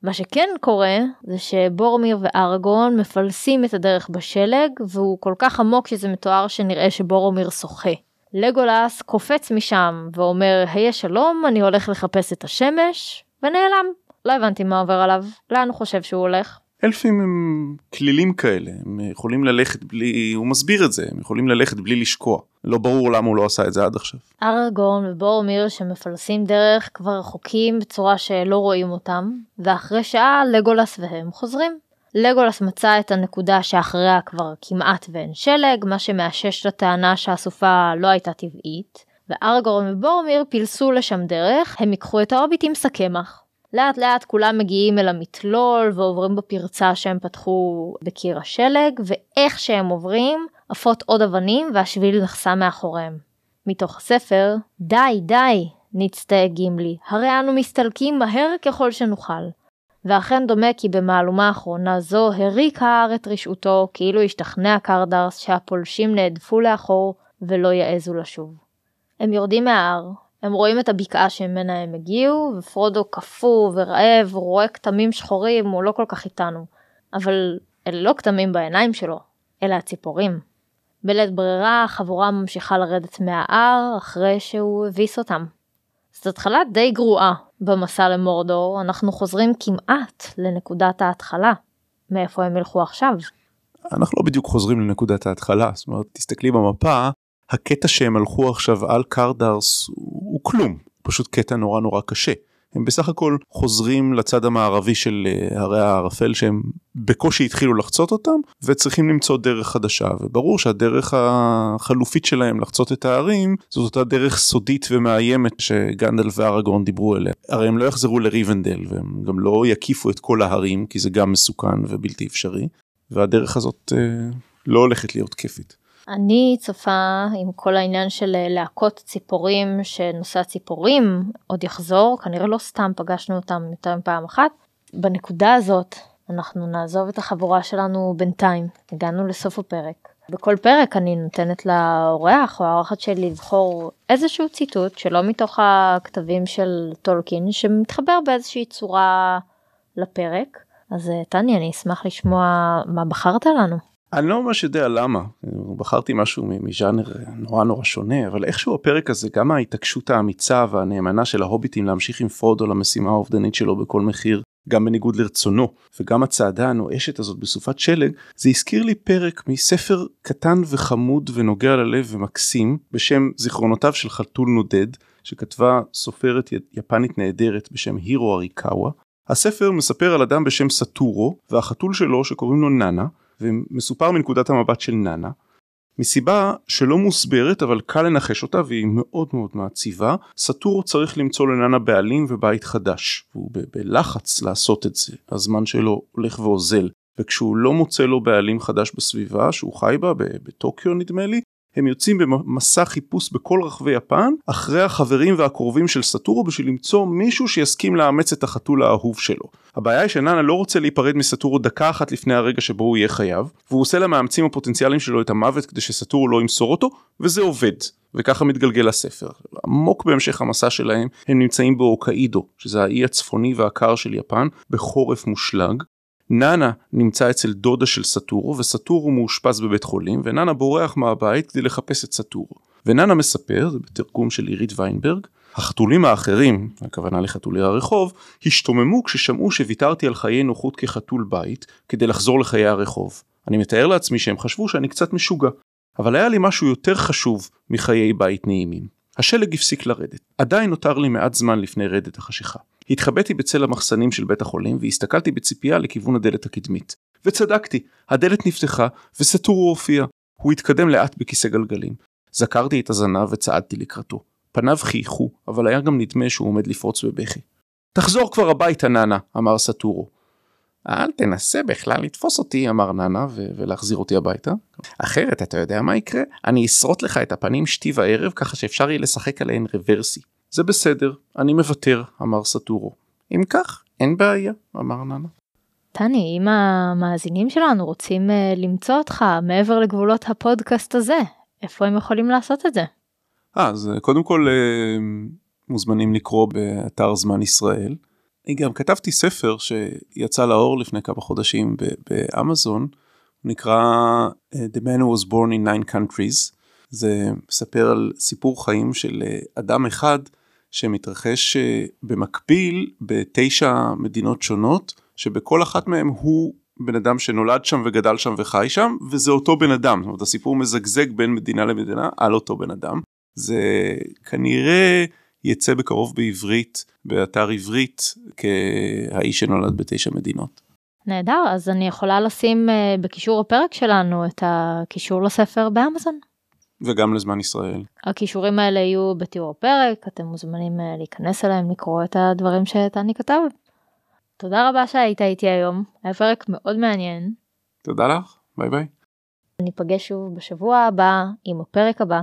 מה שכן קורה זה שבורמיר וארגון מפלסים את הדרך בשלג והוא כל כך עמוק שזה מתואר שנראה שבורמיר שוחה. לגולס קופץ משם ואומר היה שלום אני הולך לחפש את השמש ונעלם. לא הבנתי מה עובר עליו לאן הוא חושב שהוא הולך. אלפים הם כלילים כאלה הם יכולים ללכת בלי הוא מסביר את זה הם יכולים ללכת בלי לשקוע לא ברור למה הוא לא עשה את זה עד עכשיו. ארגון ובורמיר שמפלסים דרך כבר רחוקים בצורה שלא רואים אותם ואחרי שעה לגולס והם חוזרים. לגולס מצא את הנקודה שאחריה כבר כמעט ואין שלג מה שמאשש לטענה שהסופה לא הייתה טבעית וארגון ובורמיר פילסו לשם דרך הם ייקחו את ההוביטים סכמח. לאט לאט כולם מגיעים אל המתלול ועוברים בפרצה שהם פתחו בקיר השלג ואיך שהם עוברים עפות עוד אבנים והשביל נחסם מאחוריהם. מתוך הספר די די נצטעק גימלי הרי אנו מסתלקים מהר ככל שנוכל. ואכן דומה כי במהלומה האחרונה זו הריק ההר את רשעותו כאילו השתכנע קרדרס שהפולשים נהדפו לאחור ולא יעזו לשוב. הם יורדים מההר, הם רואים את הבקעה שממנה הם הגיעו, ופרודו קפוא ורעב, רואה כתמים שחורים, הוא לא כל כך איתנו. אבל אלה לא כתמים בעיניים שלו, אלא הציפורים. בלית ברירה, החבורה ממשיכה לרדת מההר אחרי שהוא הביס אותם. זו התחלה די גרועה במסע למורדור, אנחנו חוזרים כמעט לנקודת ההתחלה. מאיפה הם ילכו עכשיו? אנחנו לא בדיוק חוזרים לנקודת ההתחלה, זאת אומרת, תסתכלי במפה, הקטע שהם הלכו עכשיו על קרדרס הוא כלום, פשוט קטע נורא נורא קשה. הם בסך הכל חוזרים לצד המערבי של אה, הרי הערפל שהם בקושי התחילו לחצות אותם וצריכים למצוא דרך חדשה וברור שהדרך החלופית שלהם לחצות את הערים זאת אותה דרך סודית ומאיימת שגנדל וארגון דיברו עליה. הרי הם לא יחזרו לריבנדל והם גם לא יקיפו את כל ההרים כי זה גם מסוכן ובלתי אפשרי והדרך הזאת אה, לא הולכת להיות כיפית. אני צופה עם כל העניין של אה, להקות ציפורים שנושא הציפורים עוד יחזור כנראה לא סתם פגשנו אותם יותר מפעם אחת. בנקודה הזאת אנחנו נעזוב את החבורה שלנו בינתיים הגענו לסוף הפרק. בכל פרק אני נותנת לאורח או האורחת שלי לבחור איזשהו ציטוט שלא מתוך הכתבים של טולקין שמתחבר באיזושהי צורה לפרק. אז אה, טניה אני אשמח לשמוע מה בחרת לנו. אני לא ממש יודע למה בחרתי משהו מז'אנר נורא נורא שונה אבל איכשהו הפרק הזה גם ההתעקשות האמיצה והנאמנה של ההוביטים להמשיך עם פרודו למשימה האובדנית שלו בכל מחיר גם בניגוד לרצונו וגם הצעדה הנואשת הזאת בסופת שלג זה הזכיר לי פרק מספר קטן וחמוד ונוגע ללב ומקסים בשם זיכרונותיו של חתול נודד שכתבה סופרת יפנית נהדרת בשם הירו אריקאווה. הספר מספר על אדם בשם סטורו והחתול שלו שקוראים לו נאנה ומסופר מנקודת המבט של נאנה. מסיבה שלא מוסברת אבל קל לנחש אותה והיא מאוד מאוד מעציבה, סטורו צריך למצוא לנאנה בעלים ובית חדש, והוא בלחץ לעשות את זה, הזמן שלו הולך ואוזל, וכשהוא לא מוצא לו בעלים חדש בסביבה שהוא חי בה, בטוקיו נדמה לי, הם יוצאים במסע חיפוש בכל רחבי יפן אחרי החברים והקרובים של סטורו בשביל למצוא מישהו שיסכים לאמץ את החתול האהוב שלו. הבעיה היא שנאנה לא רוצה להיפרד מסטורו דקה אחת לפני הרגע שבו הוא יהיה חייב, והוא עושה למאמצים הפוטנציאליים שלו את המוות כדי שסטורו לא ימסור אותו, וזה עובד. וככה מתגלגל הספר. עמוק בהמשך המסע שלהם הם נמצאים באוקאידו, שזה האי הצפוני והקר של יפן, בחורף מושלג. נאנה נמצא אצל דודה של סטורו וסטורו מאושפז בבית חולים ונאנה בורח מהבית כדי לחפש את סטורו. ונאנה מספר, זה בתרגום של עירית ויינברג, החתולים האחרים, הכוונה לחתולי הרחוב, השתוממו כששמעו שוויתרתי על חיי נוחות כחתול בית כדי לחזור לחיי הרחוב. אני מתאר לעצמי שהם חשבו שאני קצת משוגע. אבל היה לי משהו יותר חשוב מחיי בית נעימים. השלג הפסיק לרדת. עדיין נותר לי מעט זמן לפני רדת החשיכה. התחבאתי בצל המחסנים של בית החולים והסתכלתי בציפייה לכיוון הדלת הקדמית. וצדקתי, הדלת נפתחה וסטורו הופיע. הוא התקדם לאט בכיסא גלגלים. זכרתי את הזנב וצעדתי לקראתו. פניו חייכו, אבל היה גם נדמה שהוא עומד לפרוץ בבכי. תחזור כבר הביתה נאנה, אמר סטורו. אל תנסה בכלל לתפוס אותי, אמר ננה, ו- ולהחזיר אותי הביתה. אחרת אתה יודע מה יקרה? אני אשרוט לך את הפנים שתי וערב ככה שאפשר יהיה לשחק עליהן רוורסי. זה בסדר, אני מוותר, אמר סטורו. אם כך, אין בעיה, אמר ננה. טני, אם המאזינים שלנו רוצים uh, למצוא אותך מעבר לגבולות הפודקאסט הזה, איפה הם יכולים לעשות את זה? אה, אז קודם כל uh, מוזמנים לקרוא באתר זמן ישראל. אני גם כתבתי ספר שיצא לאור לפני כמה חודשים באמזון, הוא נקרא uh, The Man Who Was Born in Nine Countries, זה מספר על סיפור חיים של uh, אדם אחד שמתרחש uh, במקביל בתשע מדינות שונות, שבכל אחת מהן הוא בן אדם שנולד שם וגדל שם וחי שם, וזה אותו בן אדם, זאת אומרת הסיפור מזגזג בין מדינה למדינה על אותו בן אדם. זה כנראה יצא בקרוב בעברית, באתר עברית, כהאיש שנולד בתשע מדינות. נהדר, אז אני יכולה לשים אה, בקישור הפרק שלנו את הקישור לספר באמזון. וגם לזמן ישראל. הקישורים האלה יהיו בתיאור הפרק, אתם מוזמנים אה, להיכנס אליהם, לקרוא את הדברים שטני כתב. תודה רבה שהיית איתי היום, היה פרק מאוד מעניין. תודה לך, ביי ביי. ניפגש שוב בשבוע הבא עם הפרק הבא.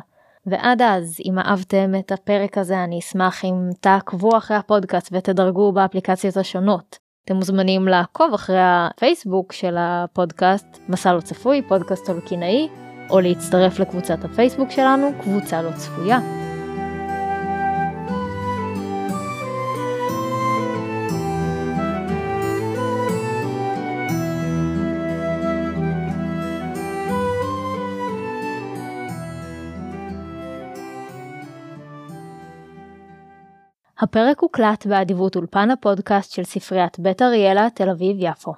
ועד אז, אם אהבתם את הפרק הזה, אני אשמח אם תעקבו אחרי הפודקאסט ותדרגו באפליקציות השונות. אתם מוזמנים לעקוב אחרי הפייסבוק של הפודקאסט, מסע לא צפוי, פודקאסט טולקינאי, או להצטרף לקבוצת הפייסבוק שלנו, קבוצה לא צפויה. הפרק הוקלט באדיבות אולפן הפודקאסט של ספריית בית אריאלה, תל אביב-יפו.